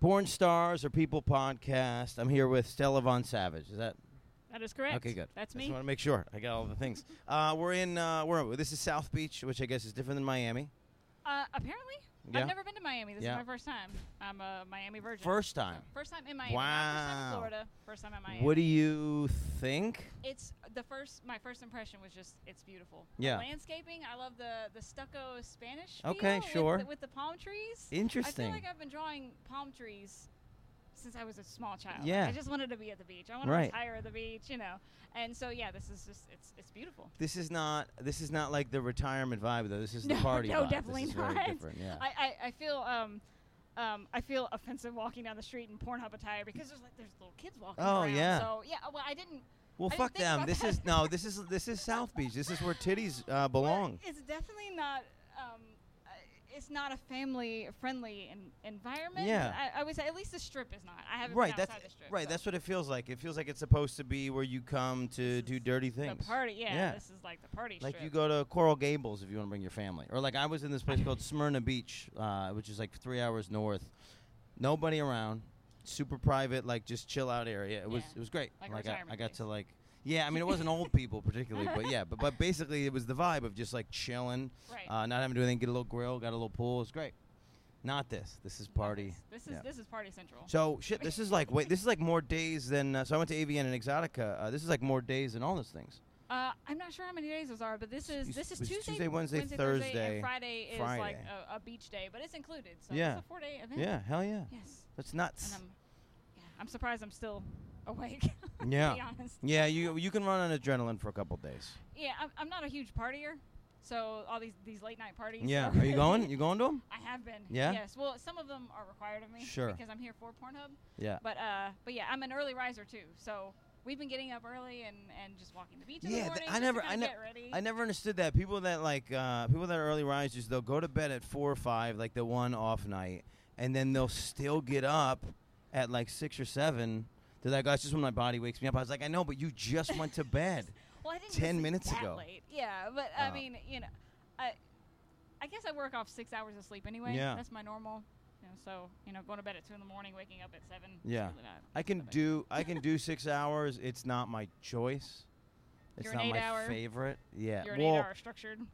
Porn Stars or People podcast. I'm here with Stella Von Savage. Is that That is correct. okay? Good. That's I me. Just want to make sure I got all the things. Uh, we're in. Uh, we're this is South Beach, which I guess is different than Miami. Uh, apparently, Yeah. I've never been to Miami. This Yeah. is my first time. I'm a Miami virgin. First time. First time in Miami. Not first time Wow. in Florida. First time in Miami. What do you think? It's the first. My first impression was just it's beautiful. The Yeah. landscaping. I love the the stucco Spanish. Okay, feel with sure. the- With, the palm trees. Interesting. I feel like I've been drawing palm trees since I was a small child. Like, Yeah. I just wanted to be at the beach. I want Right. to retire at the beach. You know. And so yeah, this is just it's it's beautiful. This is not. This is not like the retirement vibe though. This is the No, party no, vibe. definitely this is very not. Yeah. I, I, I feel um, um, I feel offensive walking down the street in Pornhub attire because there's like there's little kids walking Oh, around. yeah. So yeah, well I didn't. well, I fuck them. This that. is no. This is this is South Beach. This is where titties uh, belong. It's definitely not. It's not a family friendly en- environment. Yeah. I, I would say at least the strip is not. I haven't Right. been outside That's the strip. right. That's what it feels like. It feels like it's supposed to be where you come to do dirty the things. party. Yeah, Yeah. This is like the party Like strip. you go to Coral Gables if you want to bring your family, or like I was in this place called Smyrna Beach, uh, which is like three hours north. Nobody around, super private, like just chill out area. It was it was great. Like a I, I got to like, yeah. I mean, it wasn't old people particularly, but yeah. But but basically, it was the vibe of just like chilling, right. uh, not having to do anything. Get a little grill, got a little pool. It's great. Not this. This is party. This, this is yeah. this is party central. So shit. This is like wait. This is like more days than. Uh, so I went to AVN and Exxxotica. Uh, this is like more days than all those things. Uh, I'm not sure how many days those are, but this is this is it's Tuesday, Tuesday, Wednesday, Thursday, and Friday is Friday. like a, a beach day, but it's included. So Yeah. it's a four day event. Yeah. Hell yeah. Yes. That's And nuts. I'm, yeah, I'm surprised I'm still awake. Yeah. To be honest. Yeah, you you can run on adrenaline for a couple days. Yeah, I'm, I'm not a huge partier, so all these these late night parties. Yeah. Are you going? You going to them? I have been. Yeah? Yes. Well, some of them are required of me. Sure. Because I'm here for Pornhub. Yeah. But uh, but yeah, I'm an early riser too. So we've been getting up early and, and just walking the beach in Yeah, the th- morning. I never- I kinda ne- get ready. I never understood that. People that like uh, people that are early risers, they'll go to bed at four or five, like the one off night, and then they'll still get up at like six or seven. They're like, oh, "That's just when my body wakes me up." I was like, "I know, but you just went to bed." Well, I didn't 10 go to sleep minutes that ago. Late. Yeah, but I Oh. mean, you know, I, I guess I work off six hours of sleep anyway. Yeah. that's my normal. You know, so you know, going to bed at two in the morning, waking up at seven. it's Yeah. really not- I can do I can do six hours. It's not my choice. It's You're not my eight-hour- favorite. Yeah. You're an well, eight-hour structured.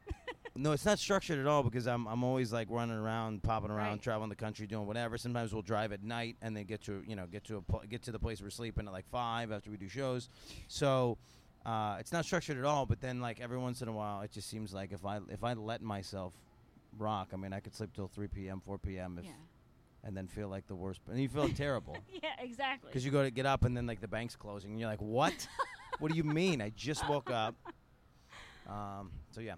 No, it's not structured at all because I'm I'm always like running around, popping around, Right. traveling the country, doing whatever. Sometimes we'll drive at night and then get to you know get to a pl- get to the place we're sleeping at like five after we do shows. So uh, it's not structured at all. But then like every once in a while, it just seems like if I if I let myself rock, I mean I could sleep till three p.m., four p.m. if yeah. and then feel like the worst. And you feel terrible Yeah, exactly. because you go to get up and then like the bank's closing and you're like, what? what do you mean? I just woke up. Um, so yeah,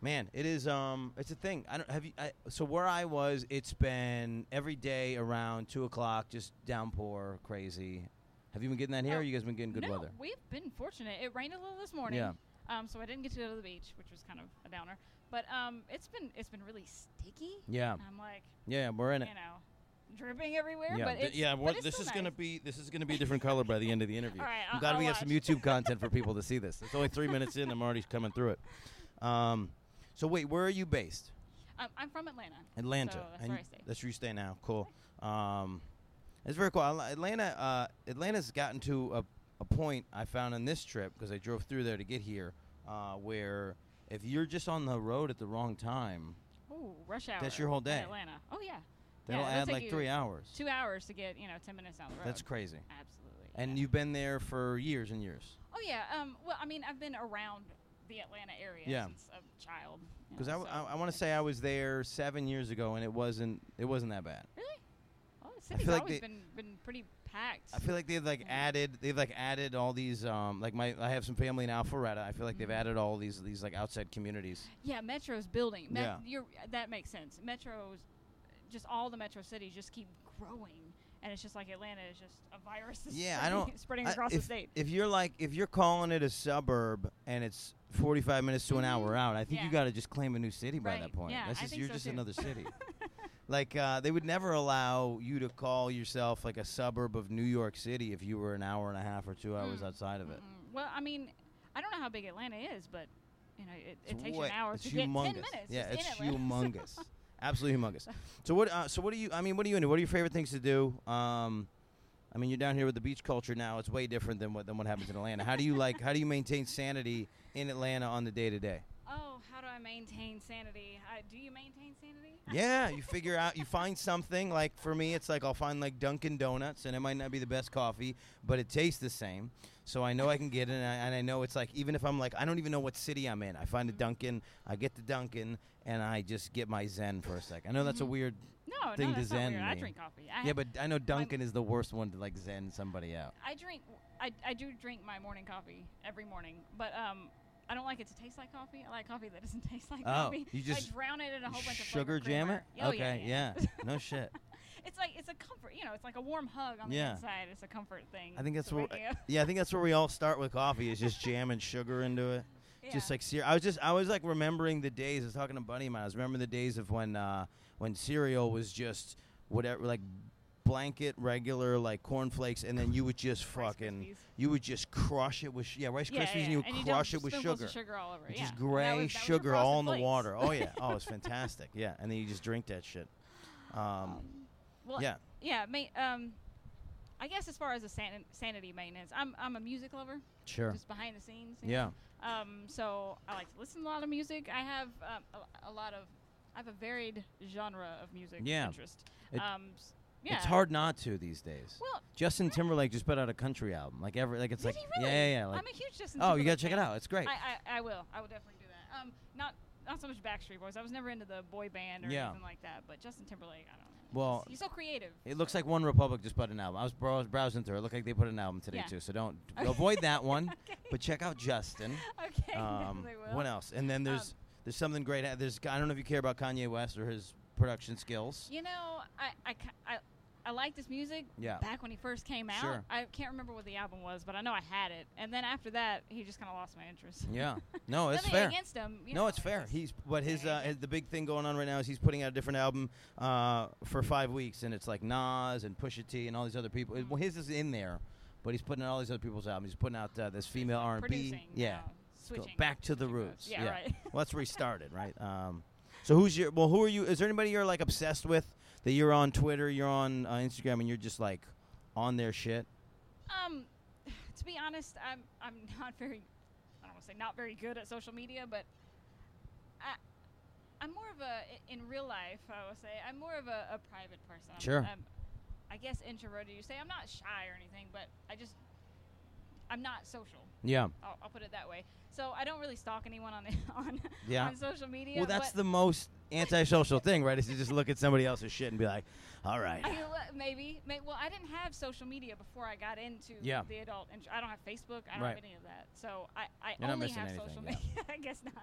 man, it is. Um, it's a thing. I don't have you. I, so where I was, it's been every day around two o'clock, just downpour, crazy. Have you been getting that here? Oh, or you guys been getting good no, weather? we've been fortunate. It rained a little this morning. Yeah. Um, so I didn't get to go to the beach, which was kind of a downer. But um, it's been it's been really sticky. Yeah, I'm like, yeah, we're in it. you know, dripping everywhere. Yeah, but th- yeah. but this is gonna be this is gonna be a different color by the end of the interview. All right, I'm I'll- glad I'll we have some. YouTube content for people to see this. It's only three minutes in. I'm already coming through it. Um, so wait, where are you based? Um, I'm from Atlanta. Atlanta. So that's and where I stay. That's where you stay now. Cool. Um, it's very cool. Atlanta. Uh, Atlanta's gotten to a, a point I found on this trip because I drove through there to get here, uh, where if you're just on the road at the wrong time, Ooh, rush hour. That's your whole day. Atlanta. Oh yeah. That'll Yeah, add like three hours. Two hours to get you know ten minutes down the road. That's crazy. Absolutely. And yeah. you've been there for years and years. Oh yeah. Um. Well, I mean, I've been around the Atlanta area Yeah. since a child. you Because know, I, so- I, want to say I was there seven years ago, and it wasn't it wasn't that bad. Really? Oh, the city's feel like been been pretty packed. I feel like they've like Yeah. added they've like added all these um like my I have some family in Alpharetta. I feel like they've Mhm. added all these these like outside communities. yeah, Metro's building. Met- Yeah. You're, that makes sense. Metro's, just all the metro cities just keep growing, and it's just like Atlanta is just a virus. that's Yeah, I don't- spreading I- across if, the state. If you're like if you're calling it a suburb and it's 45 minutes to an Mhm. hour out, I think you got to just claim a new city by Right. that point. Yeah, That's I just you're so just too. another city. like uh, they would never allow you to call yourself like a suburb of New York City if you were an hour and a half or two hours Mm. outside of it. Mm-mm. Well, I mean, I don't know how big Atlanta is, but you know, it, it takes you an hour it's to get humongous. ten minutes. Yeah, it's humongous. absolutely humongous. So what? Uh, so what do you? I mean, what are you into? What are your favorite things to do? Um, I mean, you're down here with the beach culture now. It's way different than what than what happens in Atlanta. How do you like? How do you maintain sanity in Atlanta on the day to day? Oh, how do I maintain sanity? I, do you maintain sanity? Yeah, you figure out, you find something. Like for me, it's like I'll find like Dunkin' Donuts, and it might not be the best coffee, but it tastes the same. So I know I can get it, and I, and I know it's like even if I'm like I don't even know what city I'm in, I find a Dunkin', I get the Dunkin', and I just get my zen for a second. I know that's a Mhm. weird, No, Thing no, to that's not zen weird. I me. drink coffee. I yeah, but I know Dunkin' is the worst one to like zen somebody out. I drink. I, I do drink my morning coffee every morning, but um, I don't like it to taste like coffee. I like coffee that doesn't taste like Oh, coffee. you just I drown it in a whole bunch of Sugar jam creamer. it? Oh, okay, yeah, no shit. it's like it's a comfort. You know, it's like a warm hug on the inside. It's a comfort thing. I think that's to what- wake you up. Yeah, I think that's where we all start with coffee is just jamming sugar into it. Just like cereal. I was just I was like remembering the days. I was talking to a buddy of mine. I was remembering the days of when uh, when cereal was just whatever like blanket regular like cornflakes, and then you would just fucking you would just crush it with sh- yeah Rice Yeah, Krispies, yeah, and you would and crush it with sugar. Sugar all over it. Just yeah. That gray was- sugar all in the water. Oh yeah. Oh, it's fantastic. Yeah, and then you just drink that shit. Um, Um, well, yeah. yeah. Ma- um, I guess as far as the san- sanity maintenance, I'm I'm a music lover, Sure. just behind the scenes. Yeah. know. Um, so I like to listen to a lot of music. I have um, a, a lot of, I have a varied genre of music Yeah. interest. It- um, s- yeah. It's hard not to these days. Well, Justin Timberlake just put out a country album. Like every like it's did like really? yeah yeah yeah like I'm a huge Justin. oh you gotta check it out. It's great. I, I I will. I will definitely do that. Um, not not so much Backstreet Boys. I was never into the boy band or Yeah. anything like that. But Justin Timberlake, I don't know. Well, he's so creative. It looks like One Republic just put an album. I was brow- browsing through. It looked like they put an album today Yeah. too. So don't avoid that one. okay. But check out Justin. okay. Um, what else? And then there's Um, there's something great. There's I don't know if you care about Kanye West or his production skills. You know, I I I, I liked this music Yeah. back when he first came out. Sure. I can't remember what the album was, but I know I had it. And then after that, he just kind of lost my interest. Yeah. No, it's Nothing fair. against him. No, know, it's fair. He's but his uh, his- the big thing going on right now is he's putting out a different album uh, for five weeks, and it's like Nas and Pusha T and all these other people. Mm. Well, his is in there, but he's putting out all these other people's albums. He's putting out uh, this female R and B. producing, Yeah. Go switching back to the roots. Yeah, Yeah. right. Well, that's where he started, right? Um, so who's your? Well, who are you? Is there anybody you're like obsessed with that you're on Twitter, you're on uh, Instagram, and you're just like on their shit? Um, to be honest, I'm I'm not very I don't want to say not very good at social media, but I I'm more of a in real life. I would say I'm more of a, a private person. I'm, Sure. I'm, I guess introverted. You say I'm not shy or anything, but I just I'm not social. Yeah, I'll, I'll put it that way. So I don't really stalk anyone on on yeah. on social media. Well, that's the most antisocial thing, right? Is to just look at somebody else's shit and be like, "All right." I, well, maybe, well, I didn't have social media before I got into Yeah. the adult. And I don't have Facebook. I don't Right. have any of that. So I, I You're only have anything, social yeah. media. I guess not.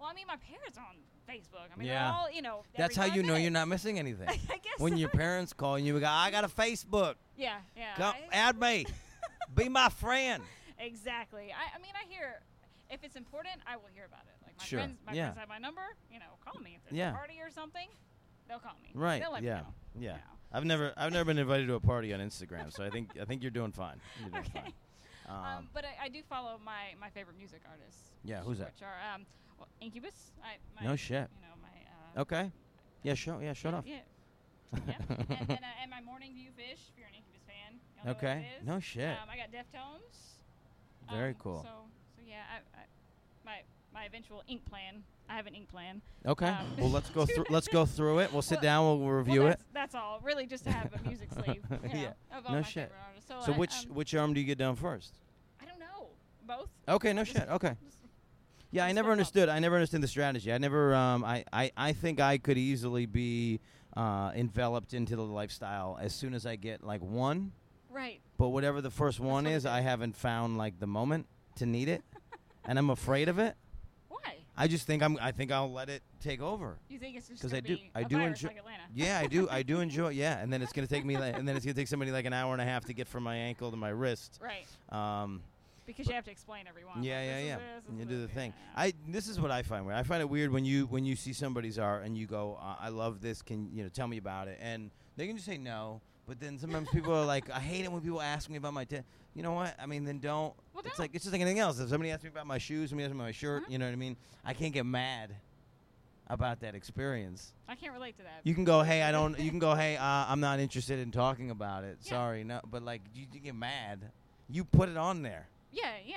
Well, I mean, my parents are on Facebook. I mean, Yeah. all you know. That's how you know you're not missing anything. I guess when so. your parents call and you go, "I got a Facebook. Yeah, yeah. Come I- add me. Be my friend." exactly. I, I mean, I hear if it's important, I will hear about it. My Sure, friends, my yeah. friends have my number. You know, call me if there's Yeah. a party or something. They'll call me. Right. They'll let yeah. me know. Yeah. you know. I've never I've never been invited to a party on Instagram, so I think I think you're doing fine. You're doing Okay. fine. Um, Um, but I, I do follow my, my favorite music artists. Yeah, who's that? Which are um, well, Incubus. I, my, No shit. You know my. Uh, okay. Yeah, show yeah, shut off. Yeah. yeah. and, and, uh, and my Morning View Fish. If you're an Incubus fan. You'll know Okay. What it is. No shit. Um, I got Deftones. Very Um, cool. So so yeah, I, I, my my eventual ink plan. I have an ink plan. Okay. um, well, let's go through let's go through it. We'll sit Well- down, we'll, we'll review well, it. that's, That's all. Really, just to have a music sleeve. You know, Yeah. No shit. So, So I, which um, which arm do you get down first? I don't know. Both. Okay, no Just- shit. Okay. Yeah, I never understood. I never understood the strategy. I never. Um, I, I, I think I could easily be uh, enveloped into the lifestyle as soon as I get like one. Right. But whatever the first one is, I haven't found like the moment to need it, and I'm afraid of it. I just think I'm. I think I'll let it take over. You think it's just 'Cause gonna I do- I do enjoy- like Yeah, I do. I do enjoy. Yeah, and then it's gonna take me. Like, and then it's gonna take somebody like an hour and a half to get from my ankle to my wrist. Right. Um, Because you have to explain everyone. Yeah, like, yeah, yeah. this, this You do the thing. yeah. I this is what I find weird. I find it weird when you when you see somebody's art and you go, uh, "I love this. Can you know tell me about it?" And they can just say no. But then sometimes people are like, "I hate it when people ask me about my." T-. You know what? I mean, then don't. Well, it's don't. like it's just like anything else. If somebody asks me about my shoes, somebody asks me about my shirt, Uh-huh. you know what I mean? I can't get mad. about that experience. I can't relate to that. You can go, hey, I don't. You can go, hey, uh, I'm not interested in talking about it. Yeah. Sorry, no. But like, you, you get mad. You put it on there. yeah, yeah.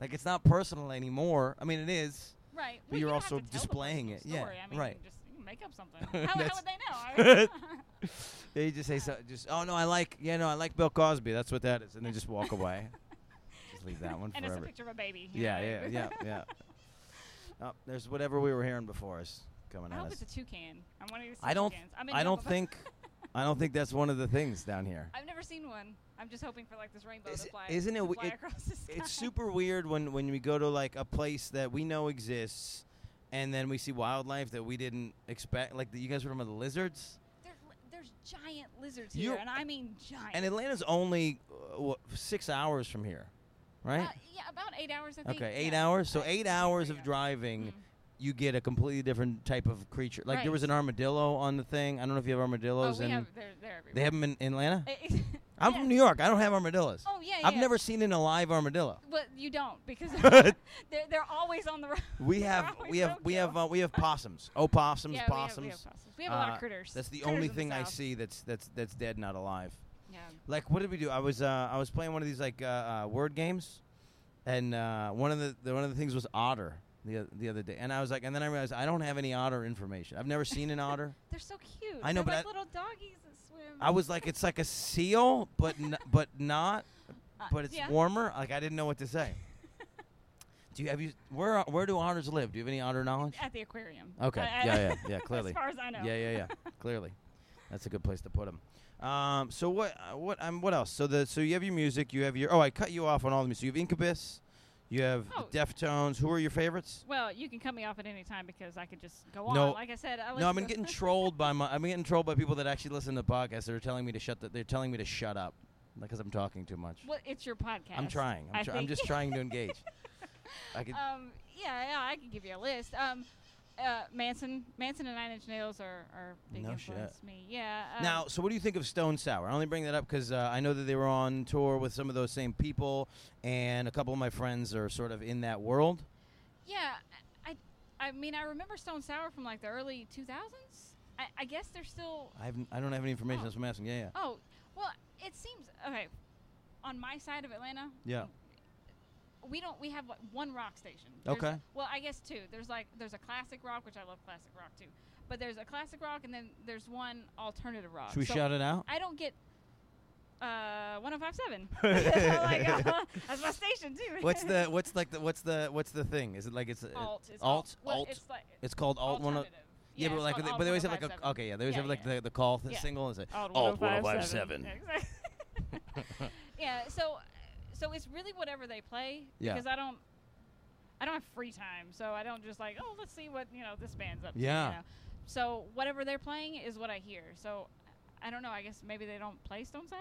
Like it's not personal anymore. I mean, it is. Right. But Well, you you're don't also to tell the displaying it. Yeah. I mean, right. You just you make up something. how, how would they know? I mean, Yeah, you just say so. Just oh no, I like yeah no, I like Bill Cosby. That's what that is, and then just walk away. just leave that one and it's a forever. picture of a baby. you Yeah, yeah, yeah, yeah. Oh, there's whatever we were hearing before us coming I at hope us. it's a toucan. I'm one of these. I don't. toucans. I'm in I don't Napa. think. I don't think that's one of the things down here. I've never seen one. I'm just hoping for like this rainbow Is to it- fly. isn't it to fly it- across the sky. It's super weird when when we go to like a place that we know exists, and then we see wildlife that we didn't expect. Like the, you guys remember the lizards. There, there's giant lizards You're- here, and I mean giant. And Atlanta's only uh, what, six hours from here, right? Uh, yeah, about eight hours. I think. okay, eight yeah. hours. So Right. eight hours of driving, Mm. you get a completely different type of creature. Like there was an armadillo on the thing. I don't know if you have Oh, armadillos we in. have. They're, they're everywhere. they have them in, in Atlanta. I'm from New York. I don't have armadillos. Oh yeah, I've yeah. never seen an alive armadillo. But you don't because they're, they're always on the road. We have we have we have uh, we have possums. Opossums, yeah, possums. We have, we have possums. We have a lot Uh, of critters. That's the Critters only in thing I see that's that's that's dead, not alive. Like, what did we do? I was uh, I was playing one of these like uh, uh, word games, and uh, one of the, the one of the things was otter the the other day, and I was like, and then I realized I don't have any otter information. I've never seen an otter. They're so cute. I know, They're but like little doggies that swim. I was like, it's like a seal, but n- but not, Uh, but it's yeah. warmer. Like I didn't know what to say. do you have you where are- where do otters live? Do you have any otter knowledge? at the aquarium. Okay. I- I- yeah, yeah, yeah. Clearly. As far as I know. Yeah, yeah, yeah. Clearly, that's a good place to put them. Um, so what? Uh, what? Um, what else? So the so you have your music. You have your. Oh, I cut you off on all the music. So you have Incubus. You have Oh. the Deftones. Who are your favorites? Well, you can cut me off at any time because I could just go No. on. Like I said, I No, I've been listen getting trolled by my. I've been getting trolled by people that actually listen to the podcast. They're telling me to shut. The, they're telling me to shut up because I'm talking too much. Well, it's your podcast. I'm trying. I'm, I try- I'm think. just trying to engage. I could. Um, yeah, yeah, I can give you a list. Um, uh, Manson, Manson and Nine Inch Nails are, are big No influence to me. Yeah. Um, Now, so what do you think of Stone Sour? I only bring that up because uh, I know that they were on tour with some of those same people, and a couple of my friends are sort of in that world. Yeah, I, I mean, I remember Stone Sour from like the early 2000s. I, I guess they're still. I haven't, I don't have any information. Oh. That's what I'm asking. Yeah, yeah. Oh, well, it seems okay. On my side of Atlanta, Yeah. We don't. We have like one rock station. There's- Okay. Well, I guess two. There's like there's a classic rock, which I love classic rock too. But there's a classic rock, and then there's one alternative rock. Should we So shout it out? I don't get uh 1057. Like, uh, that's my station too. what's the what's like the what's the what's the thing? Is it like it's uh, alt? It's alt Well, alt? It's like It's called alt one. alternative. Yeah, but like they, but they always have like a okay, yeah, they always Yeah, have like yeah. the the call th- Yeah. single. Is it Alt alt 1057. 1057? Yeah, exactly. yeah, so so it's really whatever they play Yeah. because I don't I don't have free time, so I don't just like oh let's see what you know this band's up to. Yeah. You know? So whatever they're playing is what I hear. So I don't know. I guess maybe they don't play Stone Sour.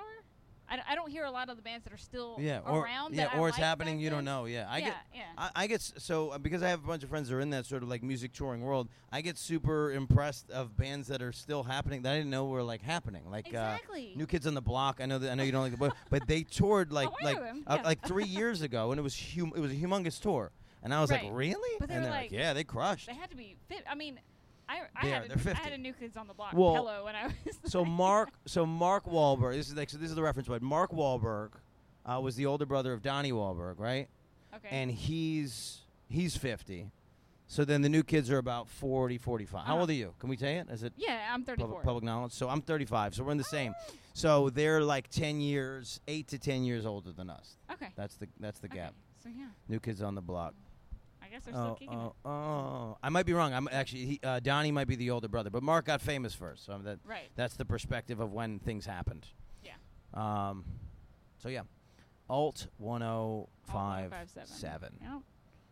I, d- I don't hear a lot of the bands that are still Yeah, or around. yeah, that I or it's liked happening. You don't know. Yeah, I yeah, get. yeah. I, I get s- so uh, because I have a bunch of friends that are in that sort of like music touring world. I get super impressed of bands that are still happening that I didn't know were like happening. Like exactly. uh, New Kids on the Block. I know that I know you don't like the boy, but they toured like like them, uh, yeah. like three years ago, and it was hum- it was a humongous tour. And I was like, really? But they and were they're like- yeah, they crushed. They had to be fit. I mean, I I They are, had a, they're 50. I had a New Kids on the Block Well, pillow when I was So Mark, so Mark Wahlberg. This is like so. This is the reference point. Mark Wahlberg uh, was the older brother of Donnie Wahlberg, right? okay. And he's he's fifty. So then the new kids are about 40, 45. How Uh-huh. old are you? Can we say it? Is it yeah, I'm 34. public, public knowledge? So I'm 35. So we're in the same. So they're like 10 years, 8 to 10 years older than us. Okay. That's the that's the okay. gap. So yeah, New kids on the block. I guess they're still Oh, kicking oh, it. oh. I might be wrong. I'm actually he, uh, Donnie might be the older brother, but Mark got famous first. So that Right. That's the perspective of when things happened. Yeah. Um, so yeah, Alt 1057. 1057. Yep.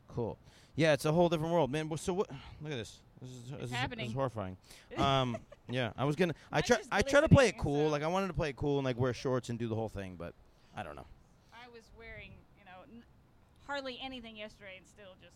Cool. Yeah, it's a whole different world, man. So what? Look at this. This is, this is, this is horrifying. Um, yeah, I was gonna. I try. I try to play it cool. so- Like I wanted to play it cool and like wear shorts and do the whole thing, but I don't know. I was wearing, you know, n- hardly anything yesterday, and still just.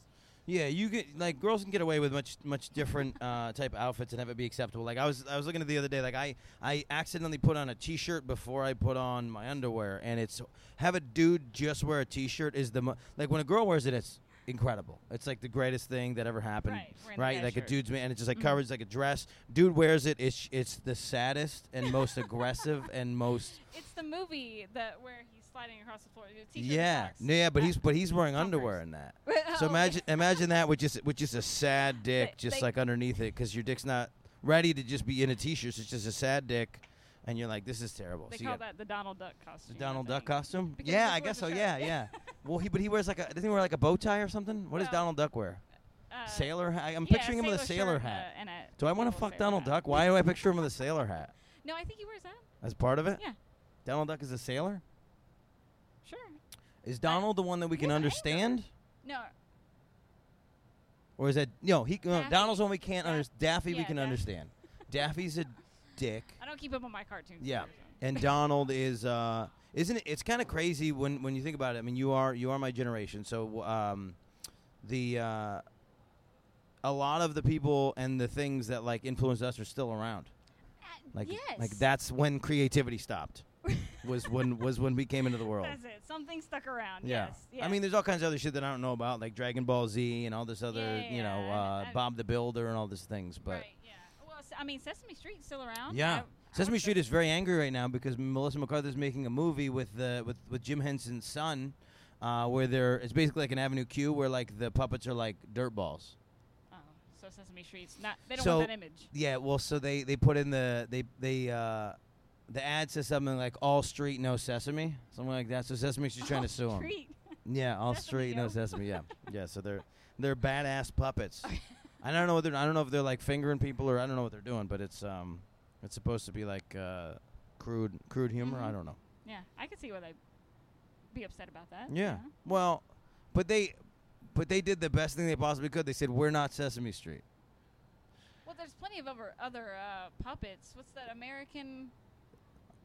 Yeah, you get like girls can get away with much much different uh, type of outfits and have it be acceptable. Like I was I was looking at the other day. Like I I accidentally put on a t-shirt before I put on my underwear, and it's have a dude just wear a t-shirt is the mo- like when a girl wears it, it's incredible. It's like the greatest thing that ever happened. Right, Right, like a shirt. dude's man, and it's just like Mhm. covered, it's like a dress. Dude wears it. It's it's the saddest and most aggressive and most It's the movie that where he's sliding across the floor. the yeah yeah. But he's but he's wearing Converse. underwear in that. oh, So imagine imagine that with just with just a sad dick just they- like underneath it because your dick's not ready to just be in a t-shirt. So it's just a sad dick, and you're like, this is terrible. They So call that the Donald Duck costume. I Donald Duck costume. Because Yeah, I guess so. shirt. Yeah, yeah. well, he but he wears like a doesn't he wear like a bow tie or something? What does Donald Duck wear? Uh, sailor hat. I'm yeah, picturing him with a sailor hat. And a, and a Do I want to fuck Donald hat. Duck? Why do I picture him with a sailor hat? No, I think he wears that. As part of it? Yeah. Donald Duck is a sailor? Is Donald the one that we can understand? No. Or is that no, he no, Daffy. Donald's the one we can't understand. Daffy we yeah, can Daff- understand. Daffy's a dick. I don't keep up on my cartoons. Yeah. And Donald is uh isn't it it's kind of crazy when when you think about it. I mean, you are you are my generation. So um the uh a lot of the people and the things that like influenced us are still around. Uh, Like yes. like that's when creativity stopped. Was when was when we came into the world. That's it. Something stuck around. Yeah. Yes. yes. I mean, there's all kinds of other shit that I don't know about, like Dragon Ball Z and all this other, Yeah, you know, yeah, uh, I- Bob the Builder and all these things. But right. Yeah. Well, I mean, Sesame Street's still around. yeah, I- I Sesame watched Street is very angry right now because Melissa McCarthy's making a movie with uh, with with Jim Henson's son, uh, where they're it's basically like an Avenue Q where like the puppets are like dirt balls. Oh, so Sesame Street's not. They don't So- want that image. Yeah, well, so they they put in the they they uh, the ad says something like all street no sesame, something like that. So Sesame Street's trying Oh, to sue them. Street. Yeah, all Sesame, street, no sesame. Yeah, yeah. So they're they're badass puppets. I don't know whether I don't know if they're like fingering people or I don't know what they're doing, but it's um it's supposed to be like uh, crude crude humor. I Mhm. don't know. Yeah, I could see why they'd be upset about that. Yeah. know? Well, but they but they did the best thing they possibly could. They said we're not Sesame Street. Well, there's plenty of other other uh, puppets. What's that American?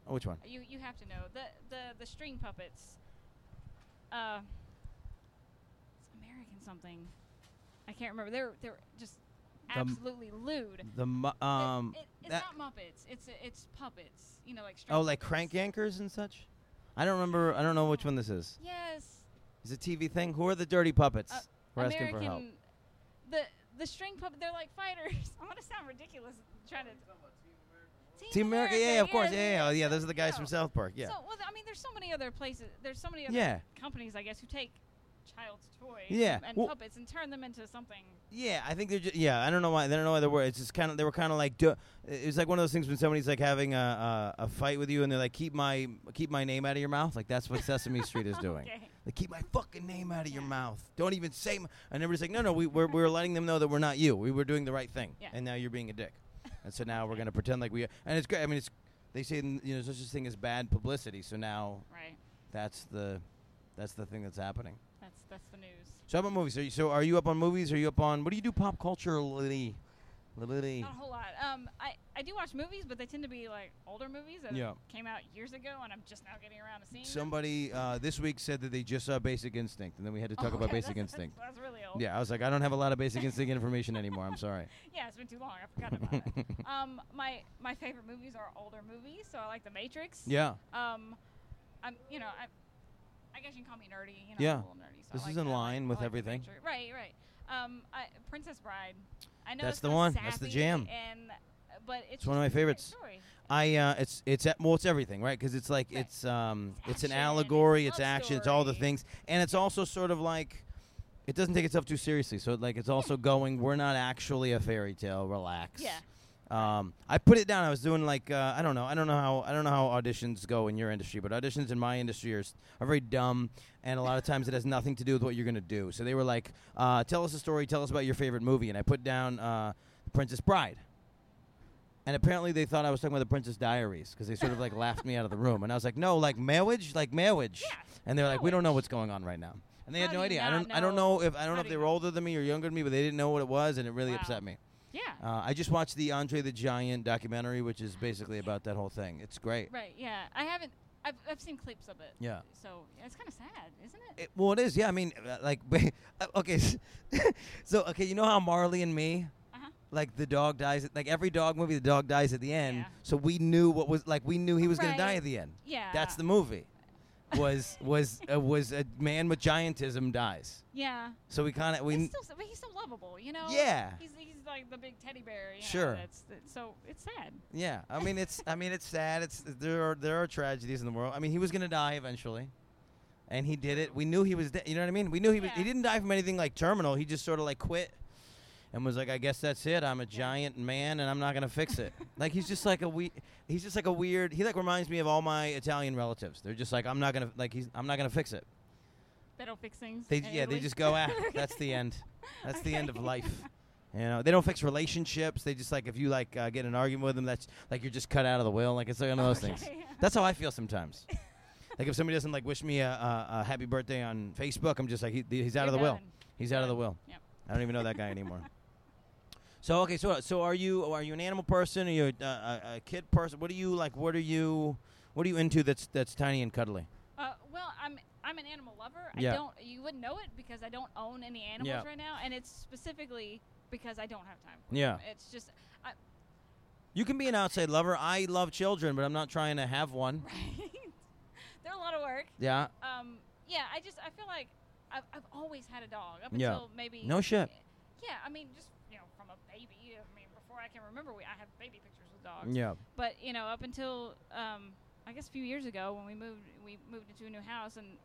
Oh, which one? You you have to know the the the string puppets. Uh, it's American something. I can't remember. They're they're just The m- absolutely lewd. The mu- um it, it's that- not Muppets. It's it's puppets. You know, like string oh like puppets. crank anchors and such. I don't remember. I don't know which one this is. Yes. Is it a TV thing? Who are the dirty puppets? Uh, We're American. asking for help. The the string puppet. They're like fighters. I'm gonna sound ridiculous trying to. Team America, yeah, yeah, of course, yeah, yeah, oh, yeah. Those are the guys from. South Park, yeah, So, well, I mean, there's so many other places. There's so many other yeah, companies, I guess, who take child's toys Yeah, and, well- puppets and turn them into something. yeah. I think they're just, yeah. I don't know why. I don't know why they were. It's just kind of they were kind of like. It was like one of those things when somebody's like having a, a a fight with you and they're like, keep my keep my name out of your mouth. Like that's what Sesame Street is doing. Okay. Like keep my fucking name out of your mouth. Don't even say. M-. And everybody's like, no, no. We we're, we're letting them know that we're not you. We were doing the right thing. Yeah. And now you're being a dick. And so now we're gonna pretend like we. Are. And it's great. I mean, it's they say you know such a thing as bad publicity. So now Right. that's the that's the thing that's happening. That's that's the news. So how about movies? Are you, so are you up on movies? Are you up on what do you do pop culturally? Lily. Not a whole lot. Um, I I do watch movies, but they tend to be like older movies that Yeah. came out years ago, and I'm just now getting around to seeing them. Somebody uh, this week said that they just saw Basic Instinct, and then we had to talk Oh, about Basic that's- Instinct. That's, that's really old. Yeah, I was like, I don't have a lot of Basic Instinct information anymore. I'm sorry. Yeah, it's been too long. I forgot about it. Um, my my favorite movies are older movies, so I like The Matrix. Yeah, Um, I'm you know I, I guess you can call me nerdy. You know, Yeah. I'm a little nerdy. So This like is in that. Line I with like everything. Right, right. Um, I, Princess Bride. I know That's the one. That's the jam. And but it's, It's one of my favorites. story. I uh, it's it's at, well, it's everything, right? Because it's like Right. it's um It's it's an allegory, it's it's action, it's all the things, and it's also sort of like. It doesn't take itself too seriously, so like it's also going. We're not actually a fairy tale. Relax. Yeah. Um, I put it down. I was doing like uh, I don't know. I don't know how I don't know how auditions go in your industry, but auditions in my industry are, are very dumb, and a lot of times it has nothing to do with what you're gonna do. So they were like, uh, "Tell us a story. Tell us about your favorite movie." And I put down uh, Princess Bride. And apparently they thought I was talking about the Princess Diaries because they sort of like laughed me out of the room. And I was like, "No, like marriage, like marriage." Yeah. And they're like, "We don't know what's going on right now." And they How had no do you idea. I not don't. I don't know? know if I don't know How if they you were older than me or younger than me, but they didn't know what it was, and it really Wow. upset me. Yeah. Uh, I just watched the Andre the Giant documentary, which is basically about that whole thing. It's great. Right. Yeah. I haven't. I've I've seen clips of it. Yeah. So yeah, it's kind of sad, isn't it? It, well, it is. Yeah, I mean, uh, like, uh, okay. s- so, okay, you know how Marley and Me. Like the dog dies. At, like every dog movie, the dog dies at the end. Yeah. So we knew what was like. We knew he was going to die at the end. Yeah. That's the movie. was was uh, was a man with giantism dies. Yeah. So we kind of we he's still, but he's still lovable, you know. Yeah. He's, he's like the big teddy bear. You know, Sure. That's, so it's sad. yeah. I mean it's I mean it's sad. It's there are there are tragedies in the world. I mean he was gonna die eventually, and he did it. We knew he was. De- you know what I mean? We knew he was. He Yeah. didn't die from anything like terminal. He just sort of like quit. And was like, I guess that's it. I'm a giant man, and I'm not gonna fix it. like he's just like a we. He's just like a weird. He like reminds me of all my Italian relatives. They're just like, I'm not gonna like. He's. I'm not gonna fix it. They don't fix things. They yeah, they just go ah, that's the end. That's the end of life. You know, they don't fix relationships. They just like if you like uh, get in an argument with them, that's like you're just cut out of the will. Like it's like one of those things. Okay. That's how I feel sometimes. like if somebody doesn't like wish me a, a, a happy birthday on Facebook, I'm just like he, he's out of the You're will. He's out of the will. Yep. I don't even know that guy anymore. So okay, so so are you are you an animal person? Are you a, a, a kid person? What are you like? What are you what are you into that's that's tiny and cuddly? Uh, well, I'm I'm an animal lover. Yeah. I don't. You wouldn't know it because I don't own any animals Yeah. right now, and it's specifically because I don't have time. For Yeah. them. It's just I, You can be an outside lover. I love children, but I'm not trying to have one. right. They're a lot of work. Yeah. Um. Yeah. I just I feel like I've I've always had a dog up Yeah. until maybe. No shit. Yeah. I mean, just you know, from a baby. I mean, before I can remember, we I have baby pictures with dogs. Yeah. But you know, up until um, I guess a few years ago when we moved, we moved into a new house, and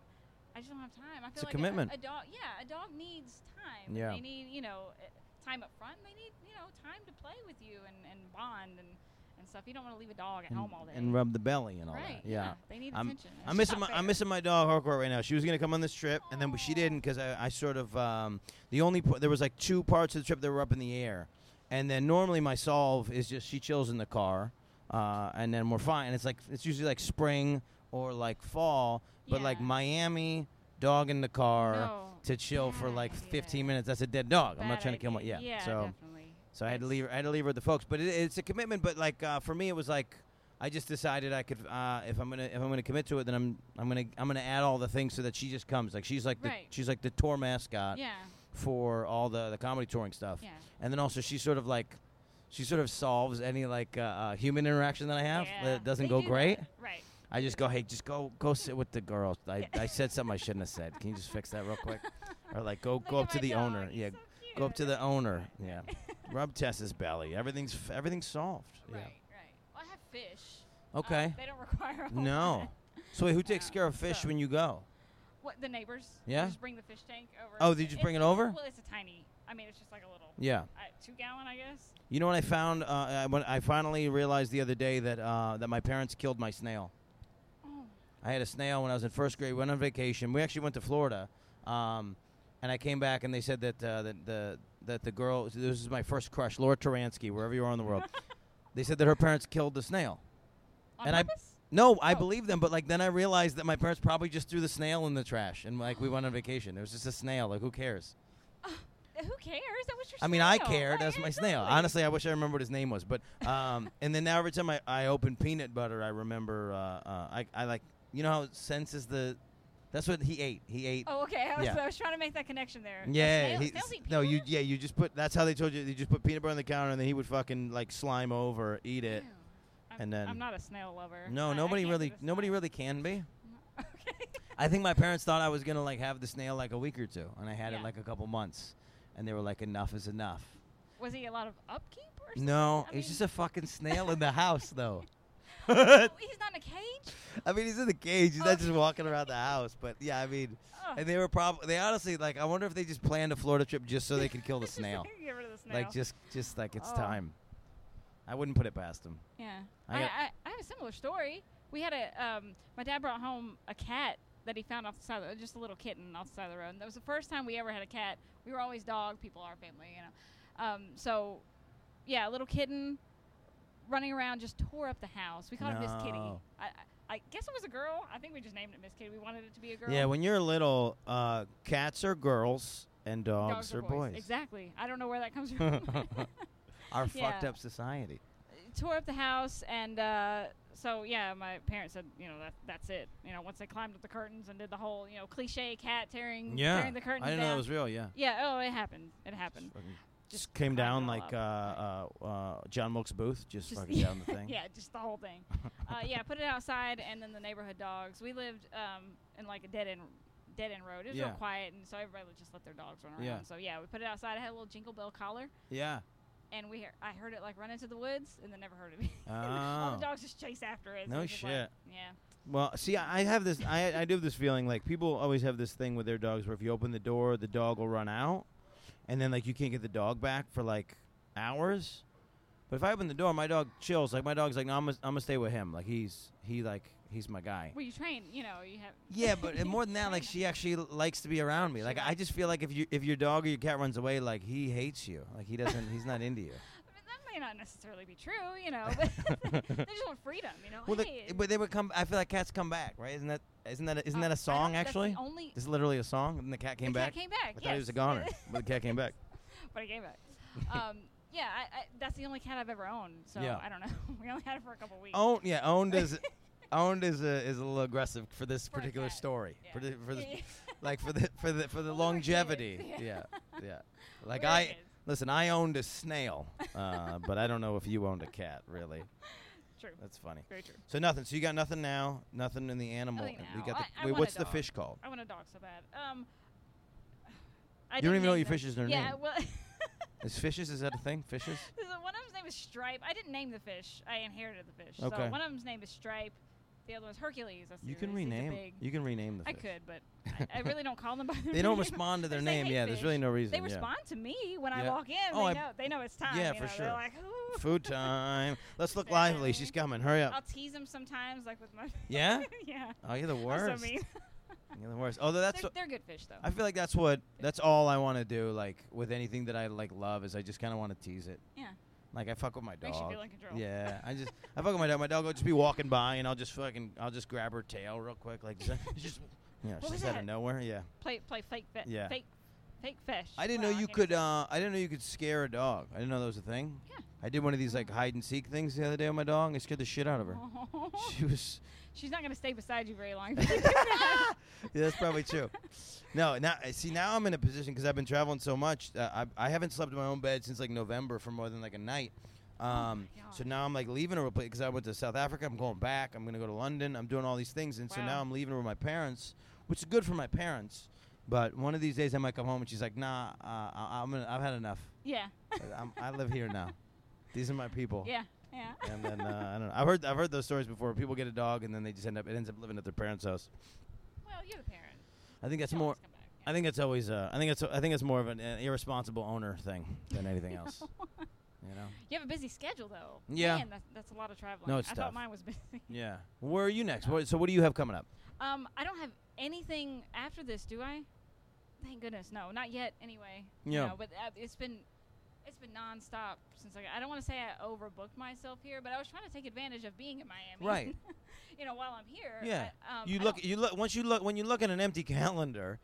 I just don't have time. I feel It's a like commitment. A, dog, yeah, a dog needs time. Yeah. They need you know uh, time up front. They need you know time to play with you and, and bond and, and stuff. You don't want to leave a dog at And, home all day. and rub the belly and all right? that. Yeah. They need I'm- attention. I'm missing my I'm missing my dog Hardcore right now. She was gonna come on this trip, and then she didn't because I, I sort of um, the only there was like two parts of the trip that were up in the air, and then normally my solve is just she chills in the car, uh, and then we're fine. And it's like it's usually like spring or like fall, but like Miami dog in the car No, to chill for like idea. 15 minutes. That's a dead dog. I'm not Bad trying to kill my idea. yeah. Yeah, so definitely. so I had to leave. I had to leave her with the folks, but it, it's a commitment. But like uh, for me, it was like I just decided I could uh, if I'm gonna if I'm gonna commit to it, then I'm I'm gonna I'm gonna add all the things so that she just comes. Like she's like the Right. she's like the tour mascot Yeah. For all the the comedy touring stuff, Yeah. and then also she's sort of like she sort of solves any like uh, uh, human interaction that I have yeah. that doesn't They go do great. that. Right. I just go, hey, just go go sit with the girls. I, Yeah. I said something I shouldn't have said. Can you just fix that real quick? Or like go go up to the dog. owner. He's Yeah, so go up to the owner. Yeah. Rub Tess's belly. Everything's f- everything's solved. Right, right. Well, I have fish. Yeah. Okay. they don't require no. lot. So wait, who takes Yeah, care of fish so- when you go? What the neighbors? Yeah? Just bring the fish tank over. Oh, they just bring it over? Well, it's a tiny. I mean, it's just like a little Yeah. uh, two gallon, I guess. You know what I found? Uh, when I finally realized the other day that uh, that my parents killed my snail. Oh. I had a snail when I was in first grade. We went on vacation. We actually went to Florida, um, and I came back and they said that uh, that the that the girl. This is my first crush, Laura Taransky, wherever you are in the world. they said that her parents killed the snail. On And I- purpose? No, I Oh. believe them, but like then I realized that my parents probably just threw the snail in the trash, and like we went on vacation. It was just a snail. Like who cares? Uh, Who cares? That was your I mean, I snail. care. That's my snail. Honestly, I wish I remember what his name was. But um, and then now every time I, I open peanut butter, I remember. Uh, uh, I I like you know how sense is the. That's what he ate. He ate. Oh, okay. I was, Yeah. I was trying to make that connection there. Yeah, he, snails eat no, you yeah, you just put. That's how they told you. You just put peanut butter on the counter, and then he would fucking like slime over, eat it. Ew. I'm, and then- I'm not a snail lover. No, I- I nobody can't really, nobody really can be. okay. I think my parents thought I was gonna like have the snail like a week or two, and I had it like a couple months, and they were like, enough is enough. Was he a lot of upkeep or something? No, I he's just a fucking snail in the house, though. Oh, he's not in a cage. I mean, he's in the cage. He's not just walking around the house. But yeah, I mean, Oh. and they were probably they honestly like. I wonder if they just planned a Florida trip just so they could kill the snail. Get rid of the snail. like just, just like it's Oh. time. I wouldn't put it past him. Yeah. I I, I, I, have a similar story. We had a um, my dad brought home a cat that he found off the side of the, just a little kitten off the side of the road. And that was the first time we ever had a cat. We were always dog people, our family, you know. Um, so yeah, a little kitten running around just tore up the house. We called it Miss Kitty. I, I, guess it was a girl. I think we just named it Miss Kitty. We wanted it to be a girl. Yeah, when you're little, uh, cats are girls and dogs, Dogs are boys. Exactly. I don't know where that comes from. Our fucked up society. Tore up the house and uh, so yeah my parents said you know that that's it you know once they climbed up the curtains and did the whole you know cliche cat tearing Yeah, tearing the curtains I didn't know down. that was real. Yeah. yeah oh it happened it happened Fucking just came down like uh, uh, uh, John Wilkes Booth, just, Just- fucking down the thing. yeah, just the whole thing. uh, yeah, put it outside, and then the neighborhood dogs. We lived um, in like a dead end, dead end road. It was Yeah. real quiet, and so everybody would just let their dogs run around. Yeah. So yeah, we put it outside. I had a little jingle bell collar, Yeah. And we hear, I heard it like run into the woods, and then never heard it. Oh. All the oh. dogs just chase after it. so No it's just like- shit. yeah. Well, see, I I have this. I I do have this feeling like people always have this thing with their dogs where if you open the door, the dog will run out, and then like you can't get the dog back for like hours. But if I open the door, my dog chills. Like my dog's like, no, I'm gonna, I'm gonna stay with him. Like he's he like he's my guy. Well, you train. You know, you have. Yeah, but and more than that, like she actually likes to be around me. Like I just feel like if you if your dog or your cat runs away, like he hates you. Like he doesn't. he's not into you. I mean, that may not necessarily be true, you know, but they just want freedom, you know. Well, hey, the, but they would come. I feel like cats come back, right? Isn't that isn't that a, isn't uh, that I a song don't- that's the actually? only. This is literally a song, and the cat came the back. Cat came back. I thought he was a goner, but the cat came back. but it came back. Um, yeah, I, I, that's the only cat I've ever owned. So Yeah. I don't know. we only had it for a couple weeks. Owned, yeah, owned is owned is a is a little aggressive for this For particular story. Yeah. For the, for the, like for the for the for the longevity. kids, Yeah, yeah. yeah. Like We were I kids. listen. I owned a snail, uh, but I don't know if you owned a cat. Really, True. that's funny. Very true. So nothing. So you got nothing now. Nothing in the animal. Nothing now. got the, I- I wait. what's the fish called? I want a dog so bad. Um, I You don't even know your them. fish's their yeah, well, Is fishes? Is that a thing? Fishes? one of them's name is Stripe. I didn't name the fish. I inherited the fish. Okay. So one of them's name is Stripe. The other one's Hercules. That's You can rename. You can rename the I fish. could, but I, I really don't call them by their They don't name. respond to their They say, name. "Hey, Yeah, there's fish." really no reason. They yeah. respond to me when I Yeah. walk in. Oh, they I- know they know it's time. Yeah, you for know, sure. They're like, "Ooh." Food time. Let's look lively. She's coming. Hurry up. I'll tease them sometimes, like with my. Yeah? yeah. Oh, you're the I'm worst. so mean. You're the worst. Although that's they're, what, they're good fish though. I feel like that's what that's all I want to do. Like with anything that I like love is I just kind of want to tease it. yeah. Like I fuck with my dog. Makes you feel in control. Yeah, I just I fuck with my dog. My dog will just be walking by and I'll just fucking I'll just grab her tail real quick like just just yeah What she's out of nowhere. Yeah. Play play fake fi- Yeah. fake fake fish. I didn't Wow, know you can't could. uh I didn't know you could scare a dog. I didn't know that was a thing. Yeah. I did one of these like hide and seek things the other day with my dog. I scared the shit out of her. She was. She's not gonna stay beside you very long. yeah, that's probably true. No, now see now I'm in a position because I've been traveling so much. Uh, I I haven't slept in my own bed since like November for more than like a night. Um, Oh so now I'm like leaving her because I went to South Africa. I'm going back. I'm gonna go to London. I'm doing all these things, and so now I'm leaving with my parents, which is good for my parents. But one of these days I might come home and she's like, Nah, uh, I- I'm gonna, I've had enough. yeah. I'm, I live here now. These are my people. Yeah. Yeah. And then uh, I don't know. I've heard I've heard those stories before. People get a dog and then they just end up it ends up living at their parents' house. You're the parent. I think that's more. always come back, yeah. I think it's always. Uh, I think it's. I think it's more of an uh, irresponsible owner thing than anything else. You know. You have a busy schedule though. Yeah. Man, that's, that's a lot of traveling. No, it's I tough. thought mine was busy. Yeah. Where are you next? What, so what do you have coming up? Um, I don't have anything after this, do I? Thank goodness, no, not yet. Anyway, you Yeah. know, but uh, it's been it's been nonstop since I. I don't want to say I overbooked myself here, but I was trying to take advantage of being in Miami. Right. you know, while I'm here. Yeah. I, um, you I look. You look. Once you look. When you look at an empty calendar,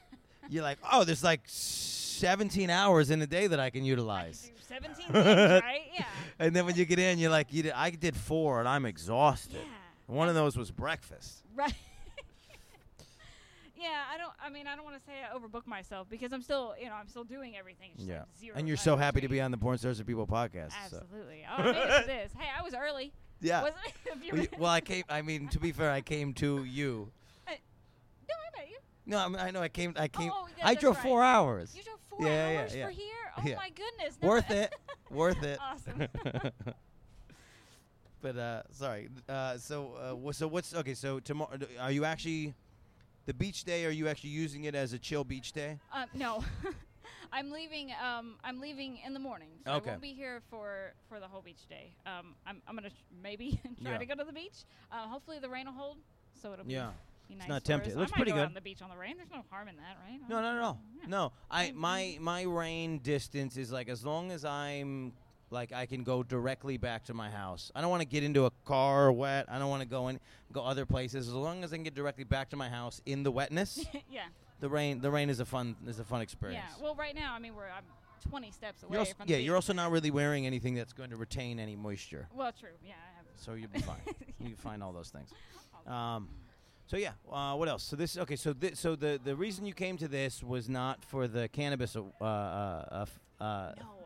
you're like, oh, there's like 17 hours in a day that I can I utilize. can do 17 things, right? Yeah. And then when you get in, you're like, you did, I did four and I'm exhausted. Yeah. One of those was breakfast. Right. Yeah, I don't. I mean, I don't want to say I overbooked myself because I'm still, you know, I'm still doing everything. It's just Yeah. like zero And you're so happy to be on the Porn Stars of People podcast. So. Absolutely. Oh, I made this. Hey, I was early. Yeah. Wasn't it? Well, you- were- well, I came. I mean, to be fair, I came to you. no, I met you. No, I, mean, I know. I came. I came. Oh, yeah, I drove right. four hours. You drove four Yeah, yeah, hours yeah. for here? Oh Yeah. my goodness. No, Worth it. Worth it. Awesome. but uh, sorry. Uh, so uh, so what's okay? So tomorrow, are you actually the beach day? Are you actually using it as a chill beach day? Um, no. I'm leaving. Um, I'm leaving in the morning, so Okay. I won't be here for for the whole beach day. Um, I'm I'm gonna maybe try Yeah. to go to the beach. Uh, hopefully the rain will hold, so it'll be, Yeah. be nice. not tempting. It looks I might pretty go good. Out on the beach on the rain. There's no harm in that, right? No, no, no, Yeah. no. I my my rain distance is like as long as I'm like I can go directly back to my house. I don't want to get into a car wet. I don't want to go in go other places. As long as I can get directly back to my house in the wetness, yeah. the rain the rain is a fun is a fun experience. Yeah. Well, right now, I mean, we're I'm 20 steps away You're also, from yeah, you're also not really wearing anything that's going to retain any moisture, Well, true. Yeah. I have so you'll be fine. you can find all those things. Um, So yeah, uh, what else? So this okay. So thi- so the the reason you came to this was not for the cannabis. Uh, uh, uh, uh, No,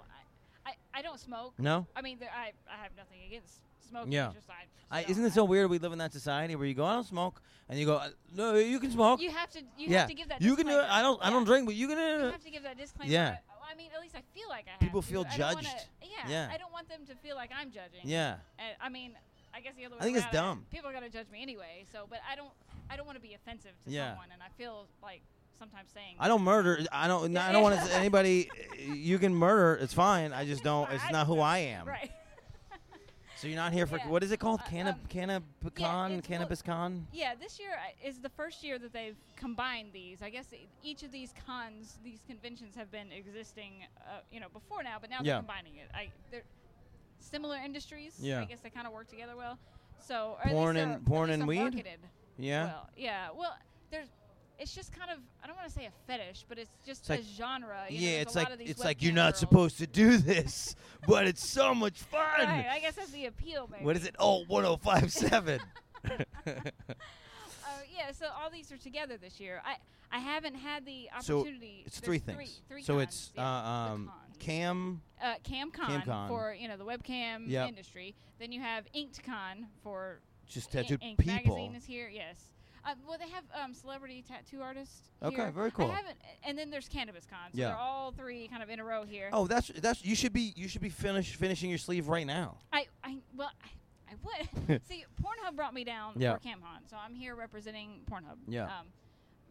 I, don't smoke. no. I mean, there, I, I have nothing against smoking. Yeah. Just, I, just I, isn't it so weird we live in that society where you go, I don't smoke, and you go, uh, no, you can smoke. You have to. You yeah, have to give that. you can do it. I don't. I don't drink, but you can. You have to give that disclaimer. Yeah. I, mean, at least I feel like I have People to. feel I don't wanna- judged. yeah, Yeah. I don't want them to feel like I'm judging. Yeah. And, I mean, I guess the other way I think it's dumb. People are gonna judge me anyway. So, but I don't. I don't want to be offensive to Yeah. someone, and I feel like sometimes saying. I don't murder. I don't. I don't want to. Anybody, you can murder. It's fine. I just don't. It's not who I am. Right. So you're not here for Yeah. what is it called? Uh, Canna, um, Cannabicon, it's- well- Cannabis Con. Yeah, this year is the first year that they've combined these. I guess each of these cons, these conventions have been existing, uh, you know, before now, but now Yeah. they're combining it. I they're similar industries. Yeah. I guess they kind of work together well. So Porn and- porn and weed? Yeah. Well, yeah. Well, there's. It's just kind of I don't want to say a fetish, but it's just It's like- a genre. You yeah, there's it's a lot like of these it's like you're not girls. supposed to do this, but it's so much fun. Right, I guess that's the appeal, maybe. What is it? Oh, 1057. Uh, yeah, so all these are together this year. I I haven't had the opportunity. So, it's three things. Three, so cons, it's yeah, uh, um. Cam. uh, CamCon, CamCon. for you know the webcam Yep. industry. Then you have InkedCon for Just I- tattooed Ink people. magazine is here. Yes. Uh, well, they have um, celebrity tattoo artists. Okay, here. very cool. I haven't, and then there's Cannabis Con. So Yeah. they're all three kind of in a row here. Oh, that's that's you should be you should be finish finishing your sleeve right now. I, I well, I, I would see. Pornhub brought me down Yeah. for CamCon, so I'm here representing Pornhub. Yeah. Um,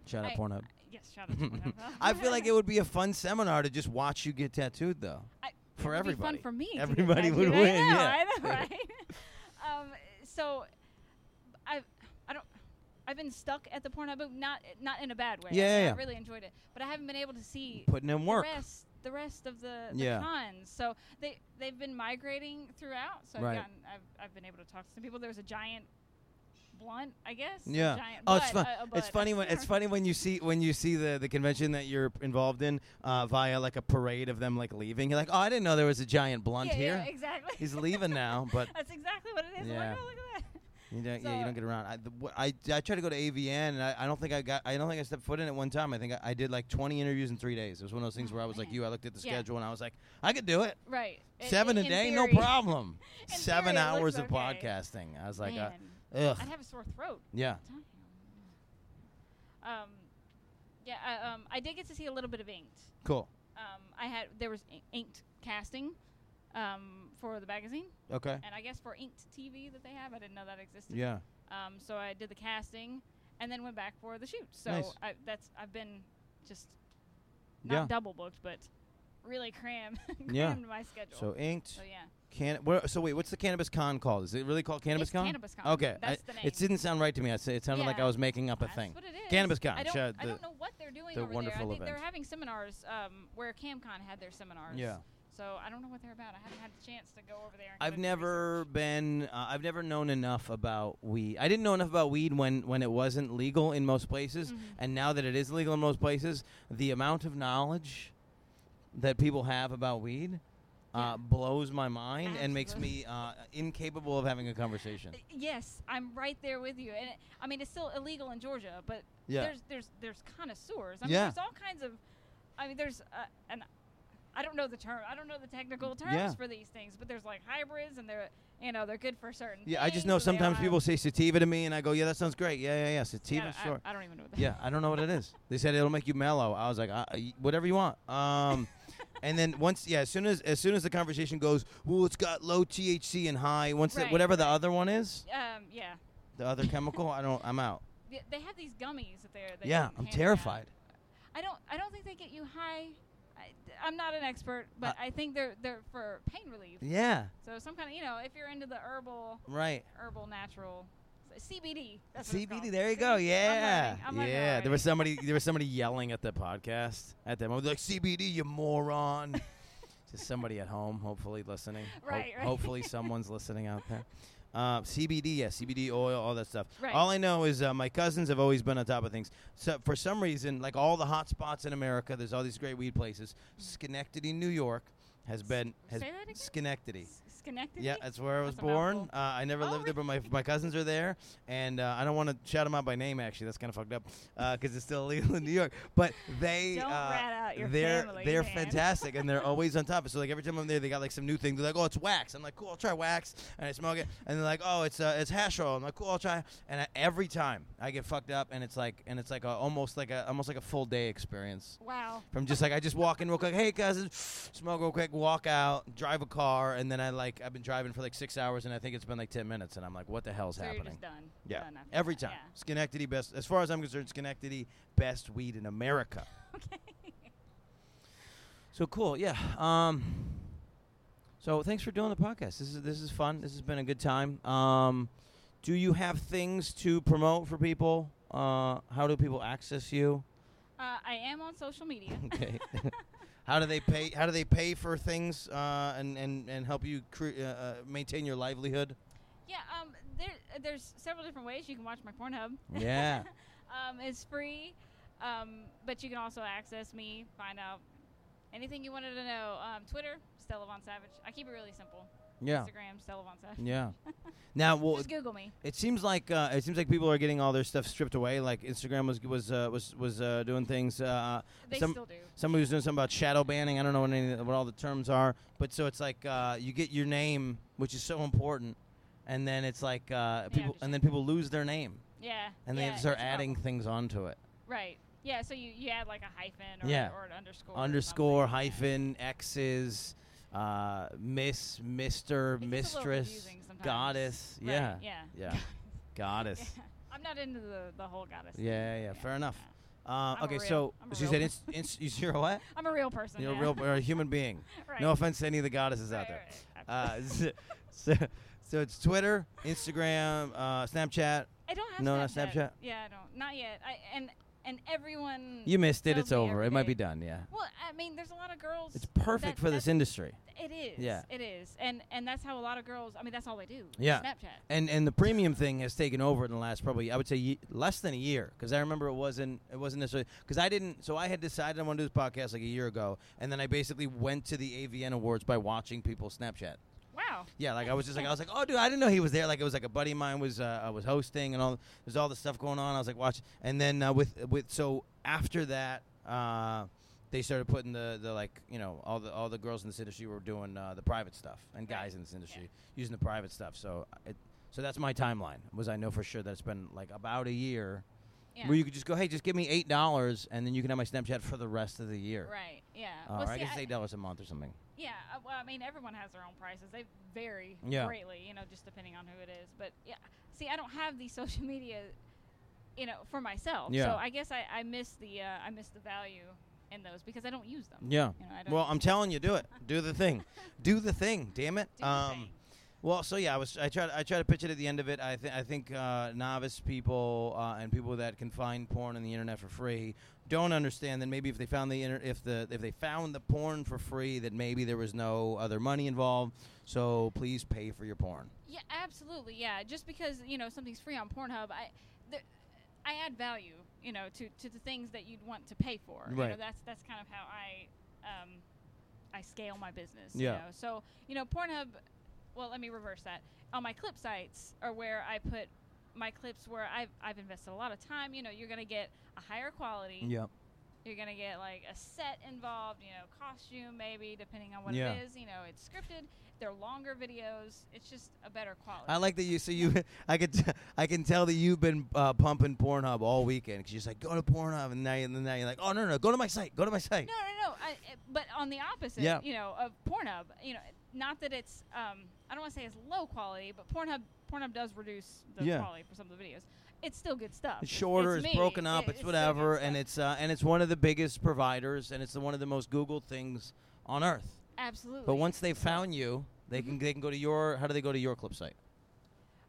Shout out I- Pornhub. yes, shout out Pornhub. I feel like it would be a fun seminar to just watch you get tattooed, though. I- for it would be everybody. fun for me. Everybody would tattooed. I win, know, yeah. I know, right? um, so, I, I. I've been stuck at the Pornhub booth, not not in a bad way. I Yeah, mean, yeah, I really enjoyed it, but I haven't been able to see Putting in work. the rest. The rest of the, the Yeah. cons. So they they've been migrating throughout. So Right. I've gotten I've I've been able to talk to some people. There was a giant blunt, I guess. Yeah. giant Oh, it's fun. a It's funny when it's funny when you see when you see the the convention that you're involved in uh, via like a parade of them like leaving. You're like, oh, I didn't know there was a giant blunt yeah, here. Yeah, exactly. He's leaving now, but That's exactly what it is. Yeah. like, oh, look at that. You don't, yeah, you don't get around. I, the, wh- I, I tried to go to AVN, and I, I don't think I got. I don't think I stepped foot in it one time. I think I, I did like 20 interviews in three days. It was one of those things Oh, where I was like you. I looked at the Yeah. schedule and I was like, I could do it. Right. I- Seven i- a in day, no theory. problem. In Seven theory, it looks hours of okay. podcasting. I was like, uh, Man, ugh. I'd have a sore throat. Yeah. I'm telling you. Um, yeah, I, um, I did get to see a little bit of inked. Cool. Um, I had there was in- inked casting, um, for the magazine, Okay. and I guess for inked TV that they have, I didn't know that existed. Yeah. Um, so I did the casting, and then went back for the shoot. So Nice. I, that's I've been just Yeah. not double booked, but really cram Yeah. my schedule. So inked. So yeah, Can where, so wait, what's the cannabis con called? Is it really called cannabis It's con? Cannabis Con. Okay, That's I- the name. it didn't sound right to me. I say it sounded like I was making up a That's thing. what it is. Cannabis Con, I don't, I don't know what they're doing the over wonderful there. I think they're having seminars um, where CamCon had their seminars. Yeah. So I don't know what they're about. I haven't had the chance to go over there. And I've never been. Uh, I've never known enough about weed. I didn't know enough about weed when when it wasn't legal in most places, Mhm. and now that it is legal in most places, the amount of knowledge that people have about weed uh, blows my mind and makes me uh, incapable of having a conversation. Uh, Yes, I'm right there with you. And it, I mean, it's still illegal in Georgia, but Yeah. there's there's there's connoisseurs. I mean, Yeah. there's all kinds of. I mean, there's uh, and I don't know the term. I don't know the technical terms Yeah. for these things, but there's like hybrids, and they're you know they're good for certain. Yeah, I just know sometimes people say sativa to me, and I go, "Yeah, that sounds great. Yeah, yeah, yeah, Yeah, sativa, I, sure." I don't even know what that Yeah, I don't know what it is. They said it'll make you mellow. I was like, y- whatever you want. Um, and then once, yeah, as soon as as soon as the conversation goes, well, it's got low THC and high. Once the, Right, whatever the other one is, Um, yeah. the other chemical, I don't. I'm out. They- have these gummies that they're. They Yeah, I'm hand out. terrified. I don't. I don't think they get you high. I'm not an expert, but Uh, I think they're they're for pain relief. Yeah, So some kind of you know, if you're into the herbal, right. herbal natural, CBD. That's CBD. There you go. I'm Yeah, learning. I'm learning yeah. There was somebody. There was somebody yelling at the podcast at them. I was like, CBD, you moron. Just somebody at home, hopefully listening. Ho- Right, right. Hopefully, someone's listening out there. Uh, CBD, yes, CBD oil, all that stuff. Right. All I know is uh, my cousins have always been on top of things. So for some reason, like all the hot spots in America, there's all these great weed places. Schenectady, New York, has been has say that again? Schenectady. S- Schenectady. Yeah, that's where I was That's a born. mouthful. Uh, I never Oh, lived there, but my my cousins are there, and uh, I don't want to shout them out by name. Actually, that's kind of fucked up because it's still illegal in New York. But they Don't uh, rat out your they're family, they're man. fantastic, and they're always on top. of it. So like every time I'm there, they got like some new thing. They're like, oh, it's wax. I'm like, cool, I'll try wax, and I smoke it. And they're like, oh, it's uh, it's hash oil. I'm like, cool, I'll try. And I, every time I get fucked up, and it's like and it's like a, almost like a almost like a full day experience. Wow. From just like I just walk in real quick, hey cousins, smoke real quick, walk out, drive a car, and then I like I've been driving for like six hours, and I think it's been like ten minutes, and I'm like, what the hell's So you're happening? just done. Yeah, Done every that, time. Yeah. Schenectady best, as far as I'm concerned, Schenectady best weed in America. Okay. So cool, yeah. Um, so thanks for doing the podcast. This is this is fun. This has been a good time. Um, do you have things to promote for people? Uh, how do people access you? Uh, I am on social media. Okay. how do they pay? How do they pay for things uh, and, and and help you cre- uh, uh, maintain your livelihood? yeah. Um. There. There's several different ways you can watch my Pornhub. Yeah. um. It's free. Um. But you can also access me. Find out anything you wanted to know. Um. Twitter. Stella Von Savage. I keep it really simple. Yeah. Instagram. Stella Von Savage. Yeah. Now, well, Just Google me. it seems like uh, it seems like people are getting all their stuff stripped away. Like Instagram was was uh, was was uh, doing things. Uh, They some- still do. somebody was doing something about shadow banning. I don't know what any what all the terms are, but so it's like uh, you get your name, which is so important, and then it's like uh, people, just- and then people lose their name, Yeah. and they yeah, have start adding problem. things onto it. Right. Yeah. So you, you add like a hyphen or, Yeah. or an underscore. Underscore hyphen X's, uh, Miss, Mister, It gets a little Mistress. Goddess. Right, Yeah. Yeah. Yeah. Goddess. Yeah. I'm not into the, the whole goddess. thing. Yeah, yeah, fair enough. yeah. Uh, okay, real- so she said, you're a what? I'm a real person. You're a real, or a human being. right. No offense to any of the goddesses out there. Uh, so, so, so it's Twitter, Instagram, uh, Snapchat. I don't have no, not Snapchat. Snapchat? Yeah, I don't. Not yet. I and and everyone. You missed it. It's over. It might be done. Yeah. Well, I mean, there's a lot of girls. It's perfect that- for this industry. It is. Yeah. It is, and and that's how a lot of girls. I mean, that's all they do. Yeah. Snapchat. And and the premium thing has taken over in the last probably I would say ye- less than a year because I remember it wasn't it wasn't necessarily because I didn't so I had decided I want to do this podcast like a year ago and then I basically went to the AVN Awards by watching people Snapchat. Wow. Yeah, like I was just like I was like, oh, dude, I didn't know he was there. Like it was like a buddy of mine was uh, was hosting and all. There's all this stuff going on. I was like, watch. And then uh, with with so after that, uh, they started putting the the like you know all the all the girls in this industry were doing uh, the private stuff and guys in this industry using the private stuff. So it, so that's my timeline. Was I know for sure that it's been like about a year Yeah. where you could just go, hey, just give me eight dollars and then you can have my Snapchat for the rest of the year. Right. Yeah. Uh, well, or I see, guess it's eight dollars a month or something. Yeah, uh, well, I mean, everyone has their own prices. They vary Yeah. greatly, you know, just depending on who it is. But yeah, see, I don't have the social media, you know, for myself. Yeah. So I guess I, I miss the uh, I miss the value in those because I don't use them. Yeah. You know, I don't Well, I'm telling you, do it. Do the thing. do the thing. Damn it. do um. Well, so yeah, I was. I tried. I try to pitch it at the end of it. I think. I think uh, novice people uh, and people that can find porn on the internet for free don't understand that maybe if they found the inter- if the if they found the porn for free, that maybe there was no other money involved. So please pay for your porn. Yeah, absolutely. Yeah, just because you know something's free on Pornhub, I there, I add value, you know, to, to the things that you'd want to pay for. You know, Right. that's that's kind of how I um, I scale my business. Yeah. You know? So you know, Pornhub. Well, let me reverse that. On my clip sites are where I put my clips where I've I've invested a lot of time. You know, you're gonna get a higher quality. Yep. You're gonna get like a set involved, you know, costume maybe depending on what Yeah. it is. You know, it's scripted. They're longer videos. It's just a better quality. I like that you. So you, I could, t- I can tell that you've been uh, pumping Pornhub all weekend. Cause you're just like, go to Pornhub, and now, you- and now you're like, oh no, no, no, go to my site, go to my site. No, no, no. I, but on the opposite, Yeah. you know, of Pornhub, you know, not that it's, um, I don't want to say it's low quality, but Pornhub, Pornhub does reduce the Yeah. quality for some of the videos. It's still good stuff. It's shorter, it's it's, broken up, It- it's whatever, and it's uh, and it's one of the biggest providers, and it's the, one of the most Googled things on earth. absolutely. But once they found you, they can they can go to your. How do they go to your clip site?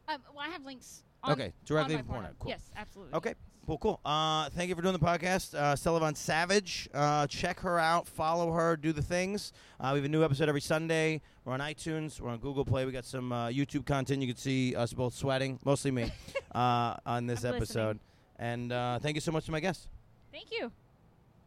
um, well, I have links. On, Okay, directly on to Pornhub. Cool. Yes, absolutely. Okay. Cool, cool. Uh, thank you for doing the podcast. Uh, Stella Von Savage. Uh, check her out. Follow her. Do the things. Uh, we have a new episode every Sunday. We're on iTunes. We're on Google Play. We got some uh, YouTube content. You can see us both sweating, mostly me, uh, on this I'm episode. listening. And uh, thank you so much to my guest. Thank you.